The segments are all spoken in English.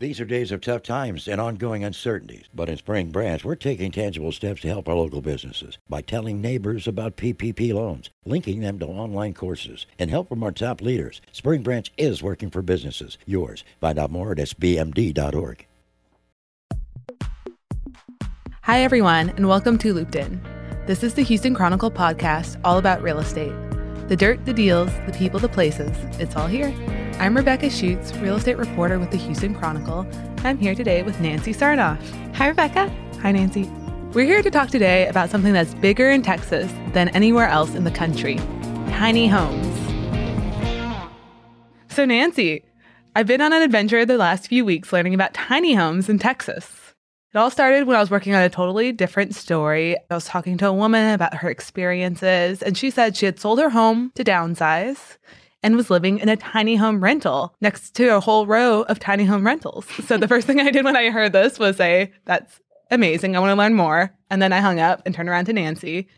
These are days of tough times and ongoing uncertainties. But in Spring Branch, we're taking tangible steps to help our local businesses by telling neighbors about PPP loans, linking them to online courses, and help from our top leaders. Spring Branch is working for businesses. Yours. Find out more at sbmd.org. Hi, everyone, and welcome to Looped In. This is the Houston Chronicle podcast all about real estate. The dirt, the deals, the people, the places, it's all here. I'm Rebecca Schuetz, real estate reporter with the Houston Chronicle. I'm here today with Nancy Sarnoff. Hi, Rebecca. Hi, Nancy. We're here to talk today about something that's bigger in Texas than anywhere else in the country tiny homes. So, Nancy, I've been on an adventure the last few weeks learning about tiny homes in Texas. It all started when I was working on a totally different story. I was talking to a woman about her experiences, and she said she had sold her home to downsize and was living in a tiny home rental next to a whole row of tiny home rentals. So the first thing I did when I heard this was say, That's amazing. I want to learn more. And then I hung up and turned around to Nancy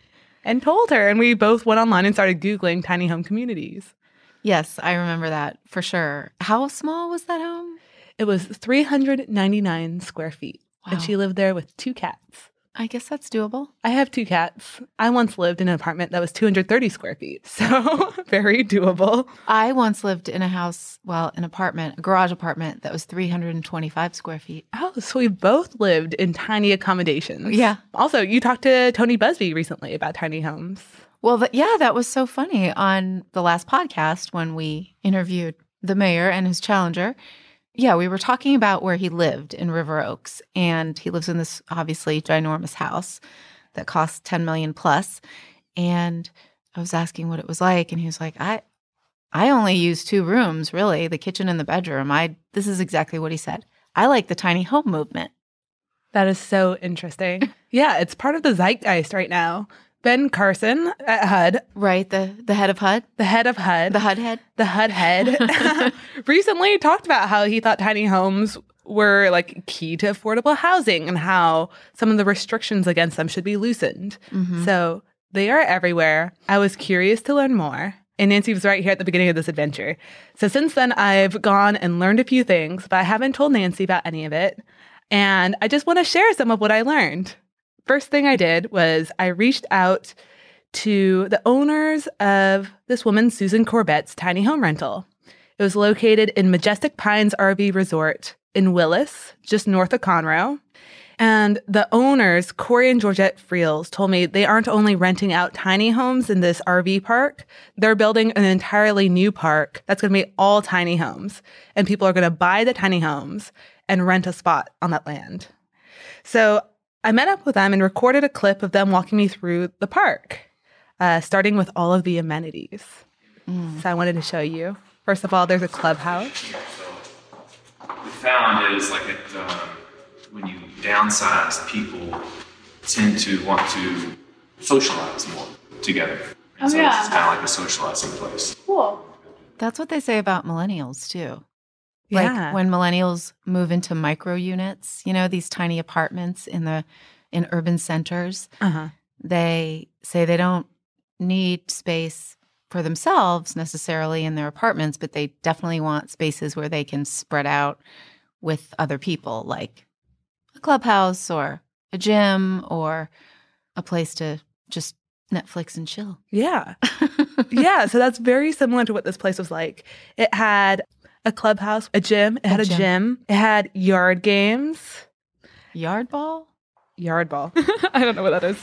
and told her. And we both went online and started Googling tiny home communities. Yes, I remember that for sure. How small was that home? It was 399 square feet. Wow. And she lived there with two cats. I guess that's doable. I have two cats. I once lived in an apartment that was 230 square feet. So very doable. I once lived in a house, well, an apartment, a garage apartment that was 325 square feet. Oh, so we both lived in tiny accommodations. Yeah. Also, you talked to Tony Buzbee recently about tiny homes. Well, yeah, that was so funny on the last podcast when we interviewed the mayor and his challenger. Yeah, we were talking about where he lived in River Oaks, and he lives in this obviously ginormous house that costs 10 million plus. And I was asking what it was like, and he was like, I I only use two rooms, really, the kitchen and the bedroom. I this is exactly what he said. I like the tiny home movement. That is so interesting. yeah, it's part of the zeitgeist right now. Ben Carson at HUD. Right, the the head of HUD. The head of HUD. The HUD head. The HUD head. recently talked about how he thought tiny homes were like key to affordable housing and how some of the restrictions against them should be loosened. Mm-hmm. So they are everywhere. I was curious to learn more. And Nancy was right here at the beginning of this adventure. So since then, I've gone and learned a few things, but I haven't told Nancy about any of it. And I just want to share some of what I learned first thing I did was I reached out to the owners of this woman, Susan Corbett's tiny home rental. It was located in Majestic Pines RV Resort in Willis, just north of Conroe. And the owners, Corey and Georgette Friels, told me they aren't only renting out tiny homes in this RV park, they're building an entirely new park that's going to be all tiny homes. And people are going to buy the tiny homes and rent a spot on that land. So I met up with them and recorded a clip of them walking me through the park, uh, starting with all of the amenities. Mm. So I wanted to show you. First of all, there's a clubhouse. So we found is like it, um, when you downsize, people tend to want to socialize more together. And oh, so yeah. it's kind of like a socializing place. Cool. That's what they say about millennials too. Like yeah. when millennials move into micro units, you know, these tiny apartments in the in urban centers, uh-huh. they say they don't need space for themselves necessarily in their apartments, but they definitely want spaces where they can spread out with other people, like a clubhouse or a gym or a place to just Netflix and chill. Yeah. yeah. So that's very similar to what this place was like. It had a clubhouse, a gym. It had a, a gym. gym. It had yard games. Yard ball? Yard ball. I don't know what that is.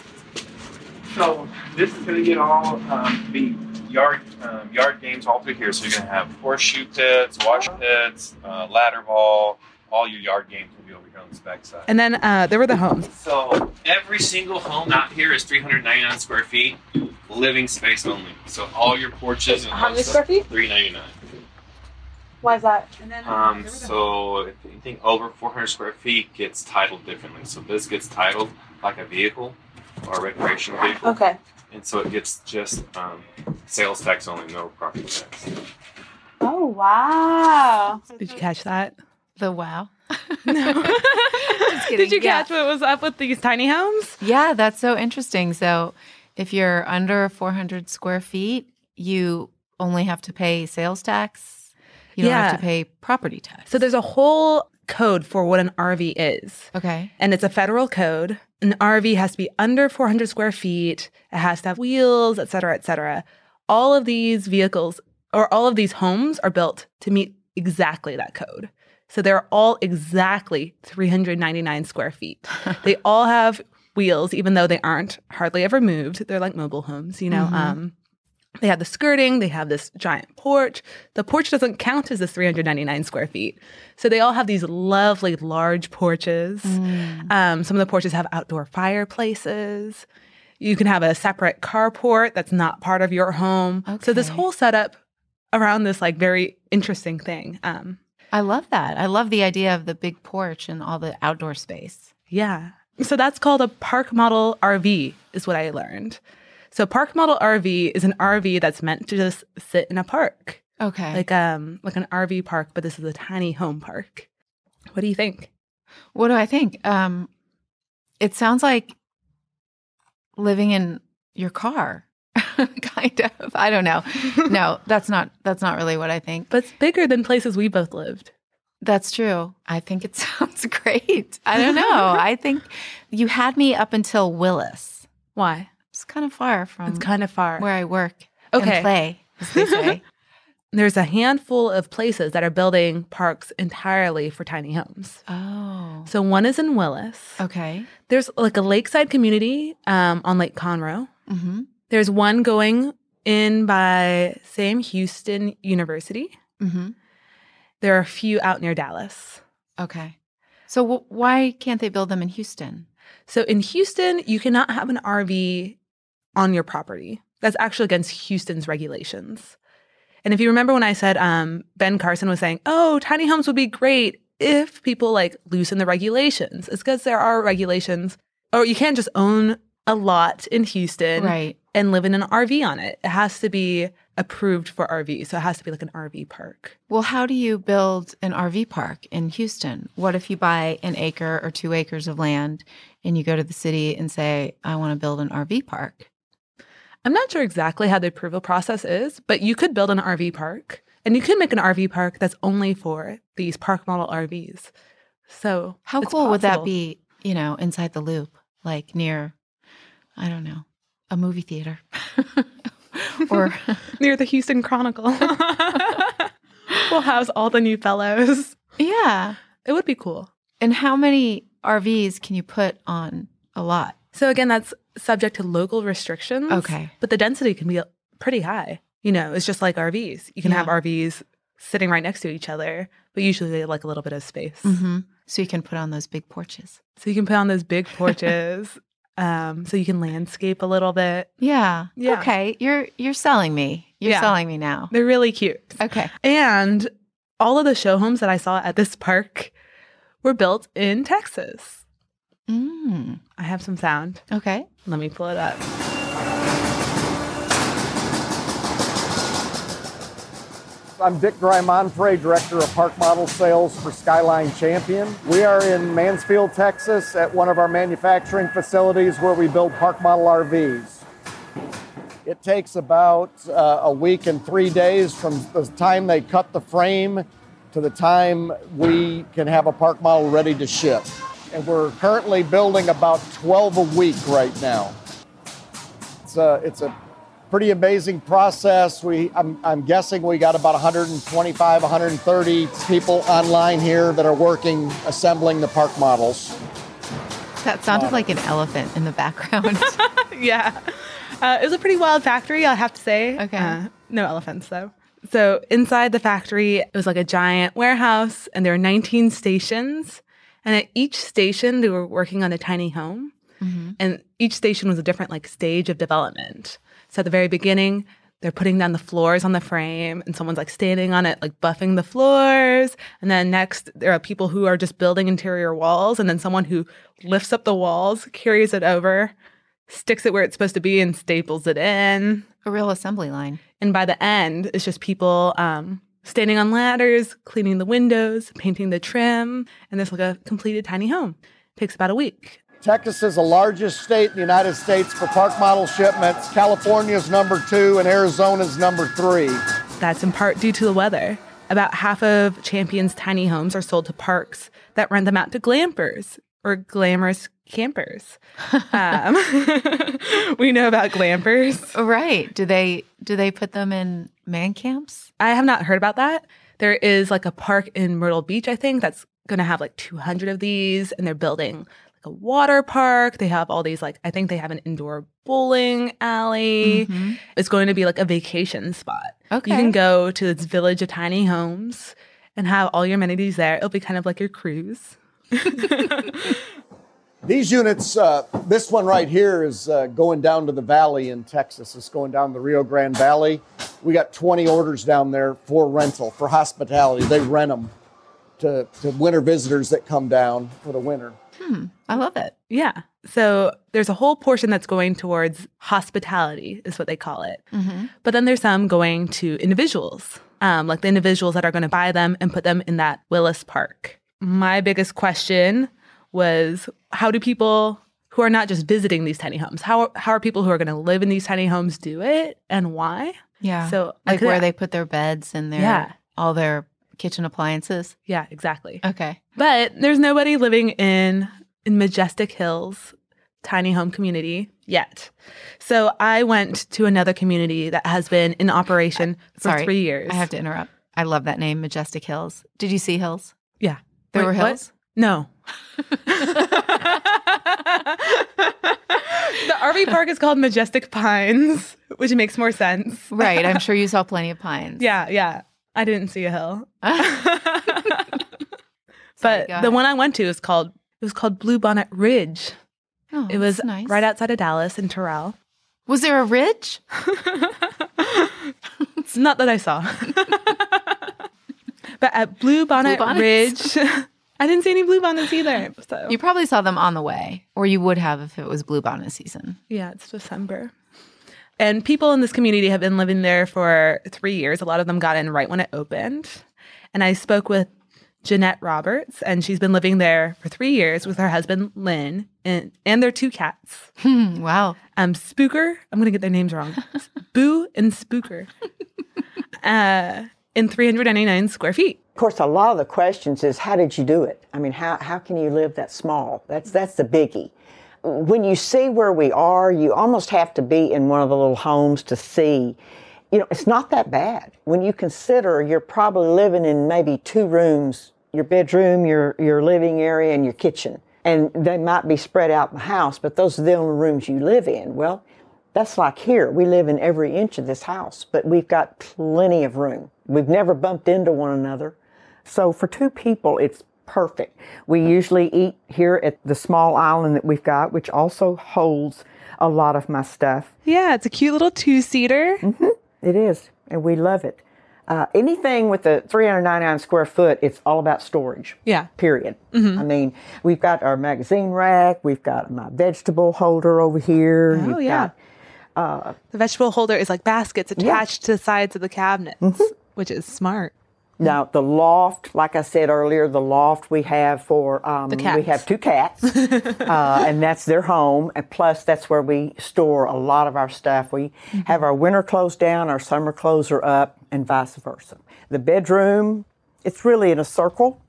So this is going to get all um, the yard um, yard games all through here. So you're going to have horseshoe pits, wash pits, uh, ladder ball. All your yard games will be over here on this back side. And then uh, there were the homes. So every single home out here is 399 square feet, living space only. So all your porches and how many square feet? 399. Why is that? Um, so if anything over 400 square feet gets titled differently. So this gets titled like a vehicle or a recreational vehicle. Okay. And so it gets just um, sales tax only, no property tax. Oh wow! Did you catch that? The wow. no. Did you catch what was up with these tiny homes? Yeah, that's so interesting. So if you're under 400 square feet, you only have to pay sales tax You don't yeah. have to pay property tax. So there's a whole code for what an RV is. Okay. And it's a federal code. An RV has to be under 400 square feet. It has to have wheels, et cetera, et cetera. All of these vehicles or all of these homes are built to meet exactly that code. So they're all exactly 399 square feet. they all have wheels, even though they aren't hardly ever moved. They're like mobile homes, you know. Mm-hmm. Um, they have the skirting, they have this giant porch. The porch doesn't count as this 399 square feet. So they all have these lovely large porches. Mm. Um, some of the porches have outdoor fireplaces. You can have a separate carport that's not part of your home. Okay. So this whole setup around this like very interesting thing. Um, I love that. I love the idea of the big porch and all the outdoor space. Yeah. So that's called a park model RV, is what I learned. So park model RV is an RV that's meant to just sit in a park. Okay. Like um like an RV park, but this is a tiny home park. What do you think? What do I think? Um it sounds like living in your car. kind of. I don't know. No, that's not that's not really what I think. But it's bigger than places we both lived. That's true. I think it sounds great. I don't know. I think you had me up until Willis. Why? It's kind of far from. It's kind of far where I work. Okay. And play, as they say. There's a handful of places that are building parks entirely for tiny homes. Oh. So one is in Willis. Okay. There's like a lakeside community um, on Lake Conroe. Mm-hmm. There's one going in by Sam Houston University. Mm-hmm. There are a few out near Dallas. Okay. So w- why can't they build them in Houston? So in Houston, you cannot have an RV on your property. That's actually against Houston's regulations. And if you remember when I said um, Ben Carson was saying, "Oh, tiny homes would be great if people like loosen the regulations," it's because there are regulations, or you can't just own a lot in Houston, right. and live in an RV on it. It has to be approved for RV, so it has to be like an RV park. Well, how do you build an RV park in Houston? What if you buy an acre or two acres of land and you go to the city and say, "I want to build an RV park"? I'm not sure exactly how the approval process is, but you could build an RV park and you could make an RV park that's only for these park model RVs. So, how cool possible. would that be, you know, inside the loop, like near, I don't know, a movie theater or near the Houston Chronicle? we'll house all the new fellows. Yeah. It would be cool. And how many RVs can you put on a lot? So again, that's subject to local restrictions. Okay. But the density can be pretty high. You know, it's just like RVs. You can yeah. have RVs sitting right next to each other, but usually they like a little bit of space. Mm-hmm. So you can put on those big porches. So you can put on those big porches. um, so you can landscape a little bit. Yeah. Yeah. Okay. You're you're selling me. You're yeah. selling me now. They're really cute. Okay. And all of the show homes that I saw at this park were built in Texas. Mm. I have some sound. Okay. Let me pull it up. I'm Dick Grimonfray, Director of Park Model Sales for Skyline Champion. We are in Mansfield, Texas at one of our manufacturing facilities where we build park model RVs. It takes about uh, a week and three days from the time they cut the frame to the time we can have a park model ready to ship and we're currently building about 12 a week right now. It's a, it's a pretty amazing process. We, I'm, I'm guessing we got about 125, 130 people online here that are working assembling the park models. That sounded like an elephant in the background. yeah. Uh, it was a pretty wild factory, I have to say. Okay. Uh, no elephants, though. So inside the factory, it was like a giant warehouse, and there were 19 stations. And at each station, they were working on a tiny home. Mm-hmm. And each station was a different like stage of development. So at the very beginning, they're putting down the floors on the frame and someone's like standing on it, like buffing the floors. And then next, there are people who are just building interior walls. And then someone who lifts up the walls, carries it over, sticks it where it's supposed to be, and staples it in. A real assembly line. And by the end, it's just people um, standing on ladders, cleaning the windows, painting the trim, and there's like a completed tiny home. It takes about a week. Texas is the largest state in the United States for park model shipments. California is number two, and Arizona is number three. That's in part due to the weather. About half of Champion's tiny homes are sold to parks that rent them out to glampers or glamorous campers. Um, we know about glampers, right? Do they do they put them in man camps? I have not heard about that. There is like a park in Myrtle Beach, I think, that's going to have like 200 of these, and they're building like a water park. They have all these like I think they have an indoor bowling alley. Mm-hmm. It's going to be like a vacation spot. Okay, you can go to this village of tiny homes and have all your amenities there. It'll be kind of like your cruise. These units, uh, this one right here is uh, going down to the valley in Texas. It's going down the Rio Grande Valley. We got 20 orders down there for rental, for hospitality. They rent them to, to winter visitors that come down for the winter. Hmm, I love it. Yeah. So there's a whole portion that's going towards hospitality, is what they call it. Mm-hmm. But then there's some going to individuals, um, like the individuals that are going to buy them and put them in that Willis Park. My biggest question was how do people who are not just visiting these tiny homes, how how are people who are going to live in these tiny homes do it and why? Yeah. So like where they put their beds and their yeah. all their kitchen appliances. Yeah, exactly. Okay. But there's nobody living in in Majestic Hills tiny home community yet. So I went to another community that has been in operation for Sorry, 3 years. I have to interrupt. I love that name, Majestic Hills. Did you see hills? Yeah. There Wait, were hills? What? No. The RV park is called Majestic Pines, which makes more sense. Right. I'm sure you saw plenty of pines. Yeah, yeah. I didn't see a hill. but the one I went to is called it was called Bluebonnet Ridge. Oh, it was nice. right outside of Dallas in Terrell. Was there a ridge? It's not that I saw. but at Bluebonnet Blue Ridge, I didn't see any bluebonnets either. So you probably saw them on the way, or you would have if it was bluebonnet season. Yeah, it's December. And people in this community have been living there for three years. A lot of them got in right when it opened. And I spoke with Jeanette Roberts, and she's been living there for three years with her husband Lynn and and their two cats. wow. Um, Spooker. I'm gonna get their names wrong. Boo and Spooker. Uh, in 399 square feet Of course, a lot of the questions is how did you do it? I mean, how, how can you live that small? That's, that's the biggie. When you see where we are, you almost have to be in one of the little homes to see, you know, it's not that bad. When you consider you're probably living in maybe two rooms, your bedroom, your, your living area, and your kitchen. And they might be spread out in the house, but those are the only rooms you live in. Well, that's like here. We live in every inch of this house, but we've got plenty of room. We've never bumped into one another. So for two people, it's perfect. We usually eat here at the small island that we've got, which also holds a lot of my stuff. Yeah, it's a cute little two seater. Mm-hmm. It is, and we love it. Uh, anything with the 399 square foot, it's all about storage. Yeah. Period. Mm-hmm. I mean, we've got our magazine rack, we've got my vegetable holder over here. Oh, yeah. Got, uh, the vegetable holder is like baskets attached yeah. to the sides of the cabinets, mm-hmm. Which is smart. Now the loft, like I said earlier, the loft we have for um, we have two cats, uh, and that's their home. And plus, that's where we store a lot of our stuff. We mm-hmm. have our winter clothes down, our summer clothes are up, and vice versa. The bedroom, it's really in a circle.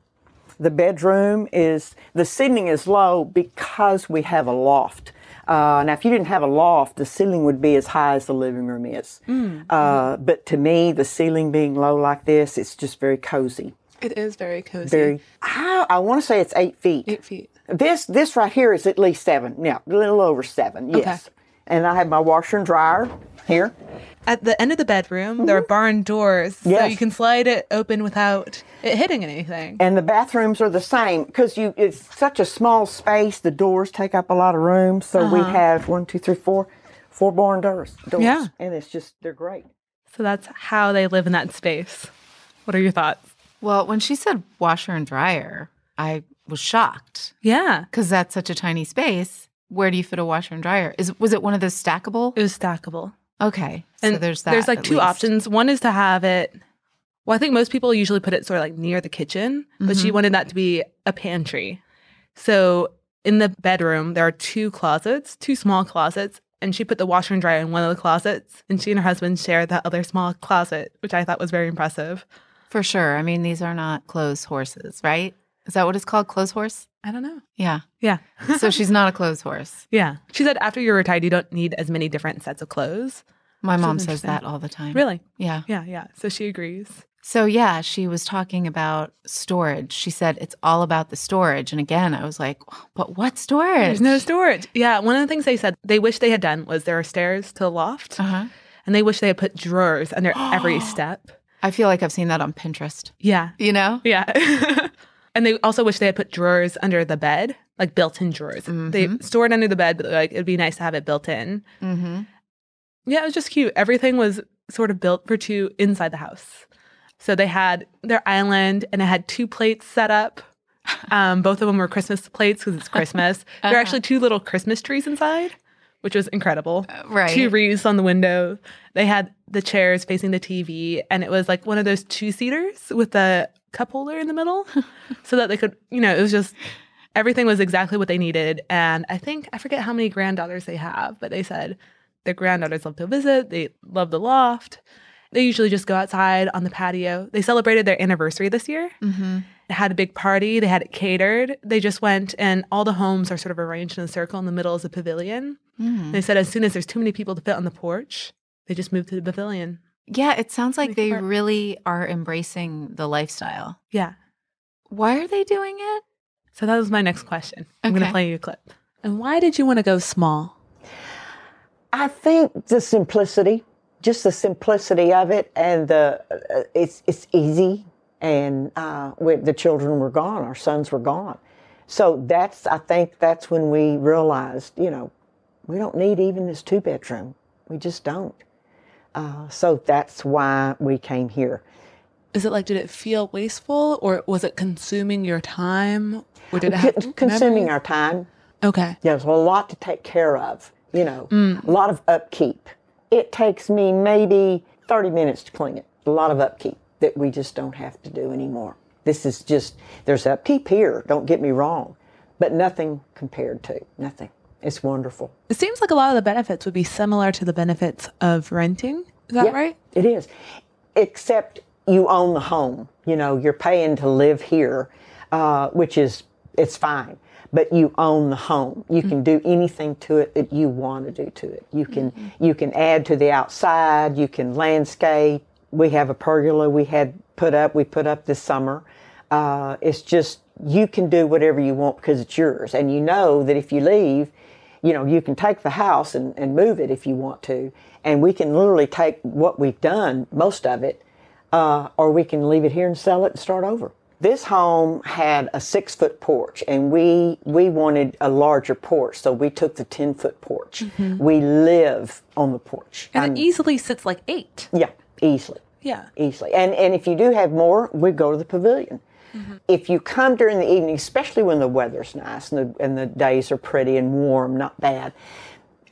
The bedroom is the ceiling is low because we have a loft. Uh, now, if you didn't have a loft, the ceiling would be as high as the living room is. Mm. Uh, but to me, the ceiling being low like this, it's just very cozy. It is very cozy. Very. I, I want to say it's eight feet. Eight feet. This this right here is at least seven. Yeah, a little over seven. Yes. Okay. And I have my washer and dryer here. At the end of the bedroom, mm-hmm. there are barn doors, yes. so you can slide it open without it hitting anything. And the bathrooms are the same because you it's such a small space. The doors take up a lot of room, so uh-huh. we have one, two, three, four, four barn doors. doors. Yeah, and it's just they're great. So that's how they live in that space. What are your thoughts? Well, when she said washer and dryer, I was shocked. Yeah, because that's such a tiny space. Where do you fit a washer and dryer? Is was it one of those stackable? It was stackable. Okay. And so there's that. There's like two least. options. One is to have it well, I think most people usually put it sort of like near the kitchen, but mm-hmm. she wanted that to be a pantry. So in the bedroom, there are two closets, two small closets, and she put the washer and dryer in one of the closets, and she and her husband shared that other small closet, which I thought was very impressive. For sure. I mean, these are not clothes horses, right? Is that what it's called? Clothes horse? I don't know. Yeah. Yeah. so she's not a clothes horse. Yeah. She said after you're retired, you don't need as many different sets of clothes. My mom says that all the time. Really? Yeah. Yeah. Yeah. So she agrees. So, yeah, she was talking about storage. She said it's all about the storage. And again, I was like, but what storage? There's no storage. Yeah. One of the things they said they wish they had done was there are stairs to the loft. Uh-huh. And they wish they had put drawers under every step. I feel like I've seen that on Pinterest. Yeah. You know? Yeah. and they also wish they had put drawers under the bed, like built in drawers. Mm-hmm. They store it under the bed, but like it'd be nice to have it built in. Mm-hmm. Yeah, it was just cute. Everything was sort of built for two inside the house. So they had their island and it had two plates set up. Um, both of them were Christmas plates because it's Christmas. uh-huh. There are actually two little Christmas trees inside, which was incredible. Uh, right. Two wreaths on the window. They had the chairs facing the TV, and it was like one of those two seaters with the cup holder in the middle so that they could, you know, it was just everything was exactly what they needed. And I think, I forget how many granddaughters they have, but they said their granddaughters love to visit, they love the loft. They usually just go outside on the patio. They celebrated their anniversary this year. Mm-hmm. They had a big party. They had it catered. They just went, and all the homes are sort of arranged in a circle. In the middle is a pavilion. Mm. They said as soon as there's too many people to fit on the porch, they just move to the pavilion. Yeah, it sounds like they really are embracing the lifestyle. Yeah. Why are they doing it? So that was my next question. I'm going to play you a clip. And why did you want to go small? I think the simplicity, just the simplicity of it, and the uh, it's it's easy. And uh, when the children were gone, our sons were gone, so that's I think that's when we realized, you know, we don't need even this two bedroom. We just don't. Uh, so that's why we came here. Is it like, did it feel wasteful or was it consuming your time? Or did it have C- consuming our time. Okay. Yeah, there's a lot to take care of, you know, Mm. a lot of upkeep. It takes me maybe 30 minutes to clean it. A lot of upkeep that we just don't have to do anymore. This is just, there's upkeep here, don't get me wrong, but nothing compared to, nothing. It's wonderful. It seems like a lot of the benefits would be similar to the benefits of renting. Is that Yeah, right? It is. Except you own the home. You know, you're paying to live here, uh, which is, it's fine. But you own the home. You can do anything to it that you want to do to it. You can you can add to the outside. You can landscape. We have a pergola we had put up. We put up this summer. Uh, it's just you can do whatever you want because it's yours, and you know that if you leave, you know, you can take the house and, and move it if you want to. And we can literally take what we've done, most of it, uh, or we can leave it here and sell it and start over. This home had a six foot porch, and we we wanted a larger porch, so we took the ten foot porch. We live on the porch. And I'm- it easily sits like eight. yeah, easily Yeah. easily. And and if you do have more, we go to the pavilion. If you come during the evening, especially when the weather's nice and the, and the days are pretty and warm, not bad,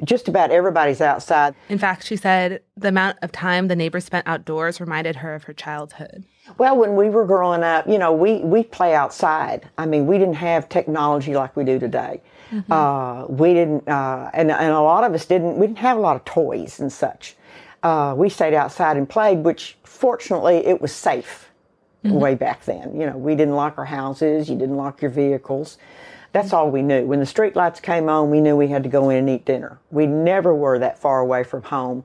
just about everybody's outside. In fact, she said the amount of time the neighbors spent outdoors reminded her of her childhood. Well, when we were growing up, you know, we we play outside. I mean, we didn't have technology like we do today. Uh, we didn't, uh, and and a lot of us didn't. We didn't have a lot of toys and such. Uh, we stayed outside and played, which fortunately it was safe Mm-hmm. way back then. You know, we didn't lock our houses. You didn't lock your vehicles. That's all we knew. When the street lights came on, we knew we had to go in and eat dinner. We never were that far away from home.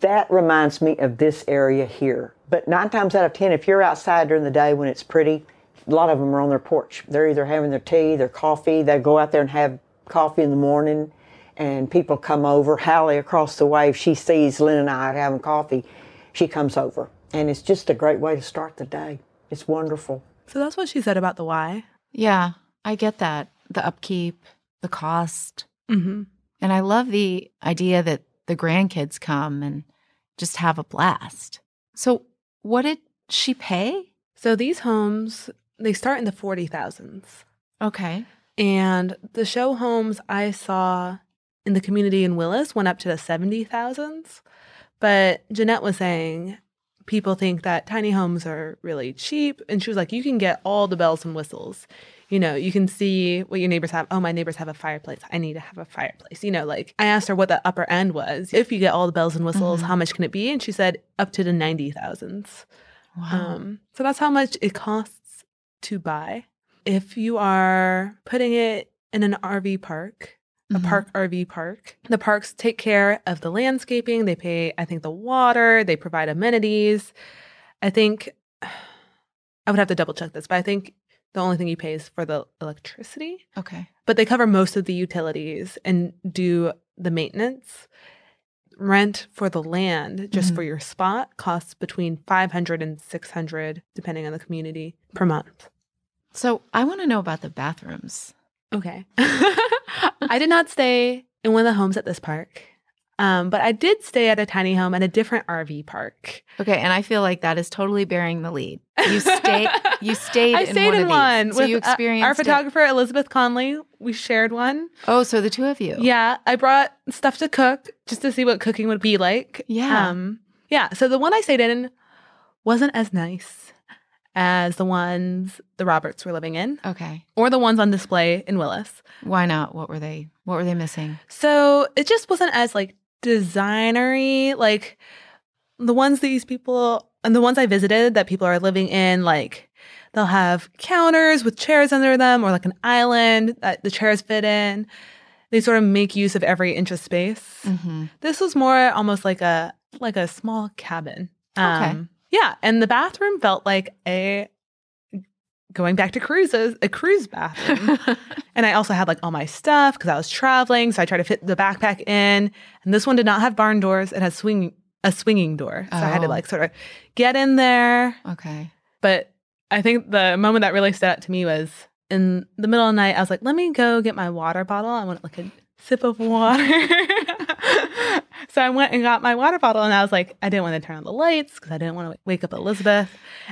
That reminds me of this area here. But nine times out of ten, if you're outside during the day when it's pretty, a lot of them are on their porch. They're either having their tea, their coffee. They go out there and have coffee in the morning, and people come over. Hallie across the way, if she sees Lynn and I having coffee, she comes over, and it's just a great way to start the day. It's wonderful. So that's what she said about the why. Yeah, I get that. The upkeep, the cost. Mm-hmm. And I love the idea that the grandkids come and just have a blast. So, what did she pay? So these homes, they start in the 40,000s. Okay. And the show homes I saw in the community in Willis went up to the 70,000s. But Jeanette was saying people think that tiny homes are really cheap. And she was like, you can get all the bells and whistles. You know, you can see what your neighbors have. Oh, my neighbors have a fireplace. I need to have a fireplace. You know, like I asked her what the upper end was. If you get all the bells and whistles, how much can it be? And she said up to the 90,000s. Wow. Um, so that's how much it costs to buy. If you are putting it in an RV park, a mm-hmm. park RV park, the parks take care of the landscaping. They pay, I think, the water, they provide amenities. I think I would have to double check this, but I think the only thing you pay is for the electricity. Okay. But they cover most of the utilities and do the maintenance. Rent for the land, just mm-hmm. for your spot, costs between 500 and 600 depending on the community per month. So, I want to know about the bathrooms. Okay. I did not stay in one of the homes at this park. Um, but I did stay at a tiny home at a different RV park. Okay, and I feel like that is totally bearing the lead. You stayed. You stayed. I in stayed one in one. So with, you experienced uh, our photographer it. Elizabeth Conley. We shared one. Oh, so the two of you. Yeah, I brought stuff to cook just to see what cooking would be like. Yeah. Um, yeah. So the one I stayed in wasn't as nice as the ones the Roberts were living in. Okay. Or the ones on display in Willis. Why not? What were they? What were they missing? So it just wasn't as like designery. Like the ones these people and the ones I visited that people are living in, like they'll have counters with chairs under them or like an island that the chairs fit in. They sort of make use of every inch of space. Mm-hmm. This was more almost like a like a small cabin. Um, okay. Yeah, and the bathroom felt like a going back to cruises, a cruise bathroom. and I also had like all my stuff because I was traveling. So I tried to fit the backpack in. And this one did not have barn doors. It had swing a swinging door. So oh. I had to oh. like sort of get in there. Okay. But I think the moment that really stood out to me was in the middle of the night, I was like, let me go get my water bottle. I want like a sip of water. so I went and got my water bottle and I was like, I didn't want to turn on the lights because I didn't want to wake up Elizabeth.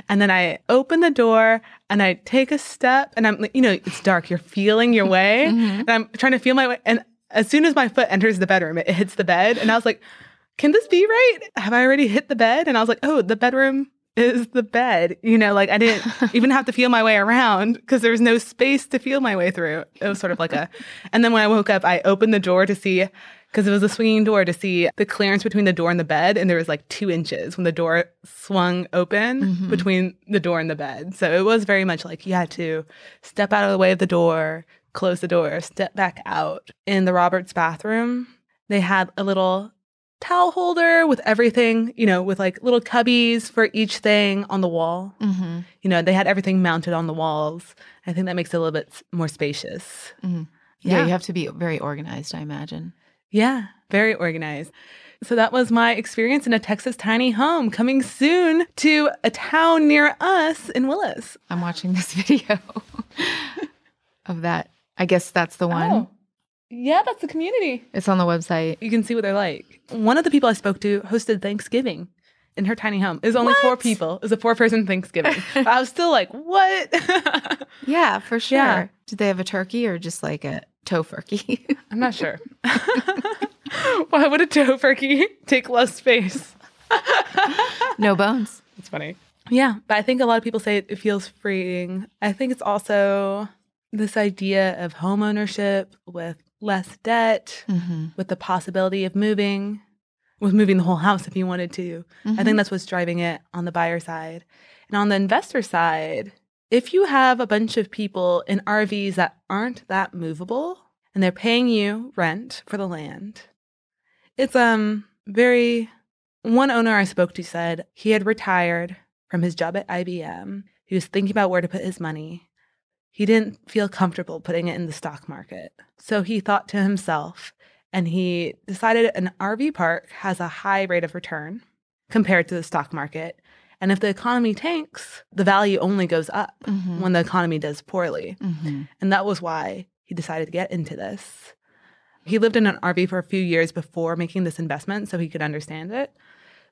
And then I open the door and I take a step and I'm, like, you know, it's dark. You're feeling your way. mm-hmm. And I'm trying to feel my way. And as soon as my foot enters the bedroom, it hits the bed. And I was like, can this be right? Have I already hit the bed? And I was like, oh, the bedroom is the bed. You know, like I didn't even have to feel my way around because there was no space to feel my way through. It was sort of like a, and then when I woke up, I opened the door to see, because it was a swinging door to see the clearance between the door and the bed. And there was like two inches when the door swung open mm-hmm. between the door and the bed. So it was very much like you had to step out of the way of the door, close the door, step back out. In the Roberts bathroom, they had a little towel holder with everything, you know, with like little cubbies for each thing on the wall. Mm-hmm. You know, they had everything mounted on the walls. I think that makes it a little bit more spacious. Mm-hmm. Yeah, yeah, you have to be very organized, I imagine. Yeah, very organized. So that was my experience in a Texas tiny home coming soon to a town near us in Willis. I'm watching this video of that. I guess that's the one. Oh. Yeah, that's the community. It's on the website. You can see what they're like. One of the people I spoke to hosted Thanksgiving in her tiny home. It was only what? four people. It was a four person Thanksgiving. I was still like, what? yeah, for sure. Yeah. Did they have a turkey or just like a tofurkey? I'm not sure. Why would a tofurkey take less space? no bones. It's funny. Yeah, but I think a lot of people say it, it feels freeing. I think it's also this idea of home ownership with less debt, mm-hmm. with the possibility of moving, with moving the whole house if you wanted to. Mm-hmm. I think mm-hmm. that's what's driving it on the buyer side. And on the investor side, if you have a bunch of people in RVs that aren't that movable and they're paying you rent for the land, it's um very one owner I spoke to said he had retired from his job at IBM. He was thinking about where to put his money. He didn't feel comfortable putting it in the stock market. So he thought to himself and he decided an RV park has a high rate of return compared to the stock market. And if the economy tanks, the value only goes up mm-hmm. when the economy does poorly. Mm-hmm. And that was why he decided to get into this. He lived in an RV for a few years before making this investment so he could understand it.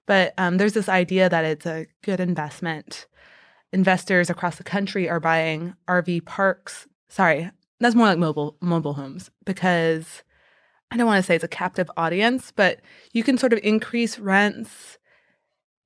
But um, there's this idea that it's a good investment investors across the country are buying RV parks. Sorry, that's more like mobile mobile homes because I don't want to say it's a captive audience, but you can sort of increase rents.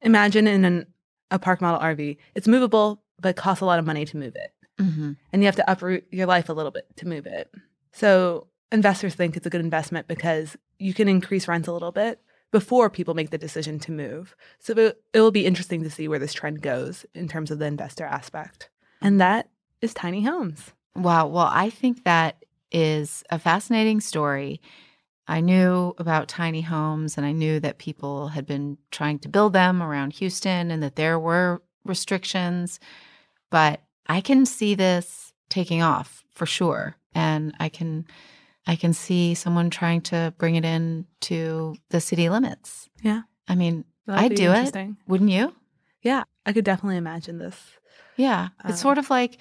Imagine in an, a park model RV, it's movable, but it costs a lot of money to move it. Mm-hmm. And you have to uproot your life a little bit to move it. So investors think it's a good investment because you can increase rents a little bit, before people make the decision to move. So it, will be interesting to see where this trend goes in terms of the investor aspect. And that is tiny homes. Wow. Well, I think that is a fascinating story. I knew about tiny homes and I knew that people had been trying to build them around Houston and that there were restrictions. But I can see this taking off for sure. And I can I can see someone trying to bring it in to the city limits. Yeah. I mean, That'd I'd do it. Wouldn't you? Yeah, I could definitely imagine this. Yeah. Um, it's sort of like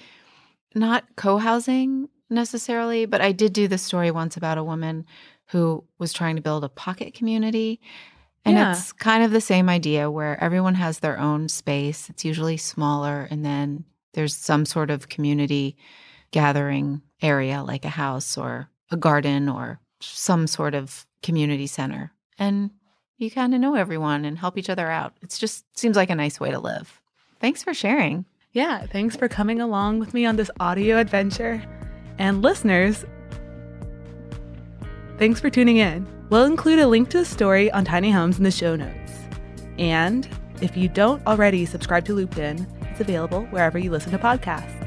not co housing necessarily, but I did do this story once about a woman who was trying to build a pocket community. And yeah. it's kind of the same idea where everyone has their own space. It's usually smaller, and then there's some sort of community gathering area like a house or a garden or some sort of community center. And you kind of know everyone and help each other out. It just seems like a nice way to live. Thanks for sharing. Yeah, thanks for coming along with me on this audio adventure. And listeners, thanks for tuning in. We'll include a link to the story on Tiny Homes in the show notes. And if you don't already subscribe to Looped In, it's available wherever you listen to podcasts.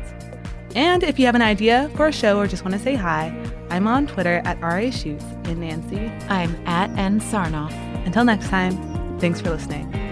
And if you have an idea for a show or just want to say hi, I'm on Twitter at RA Schuetz and Nancy. I'm at N Sarnoff. Until next time, thanks for listening.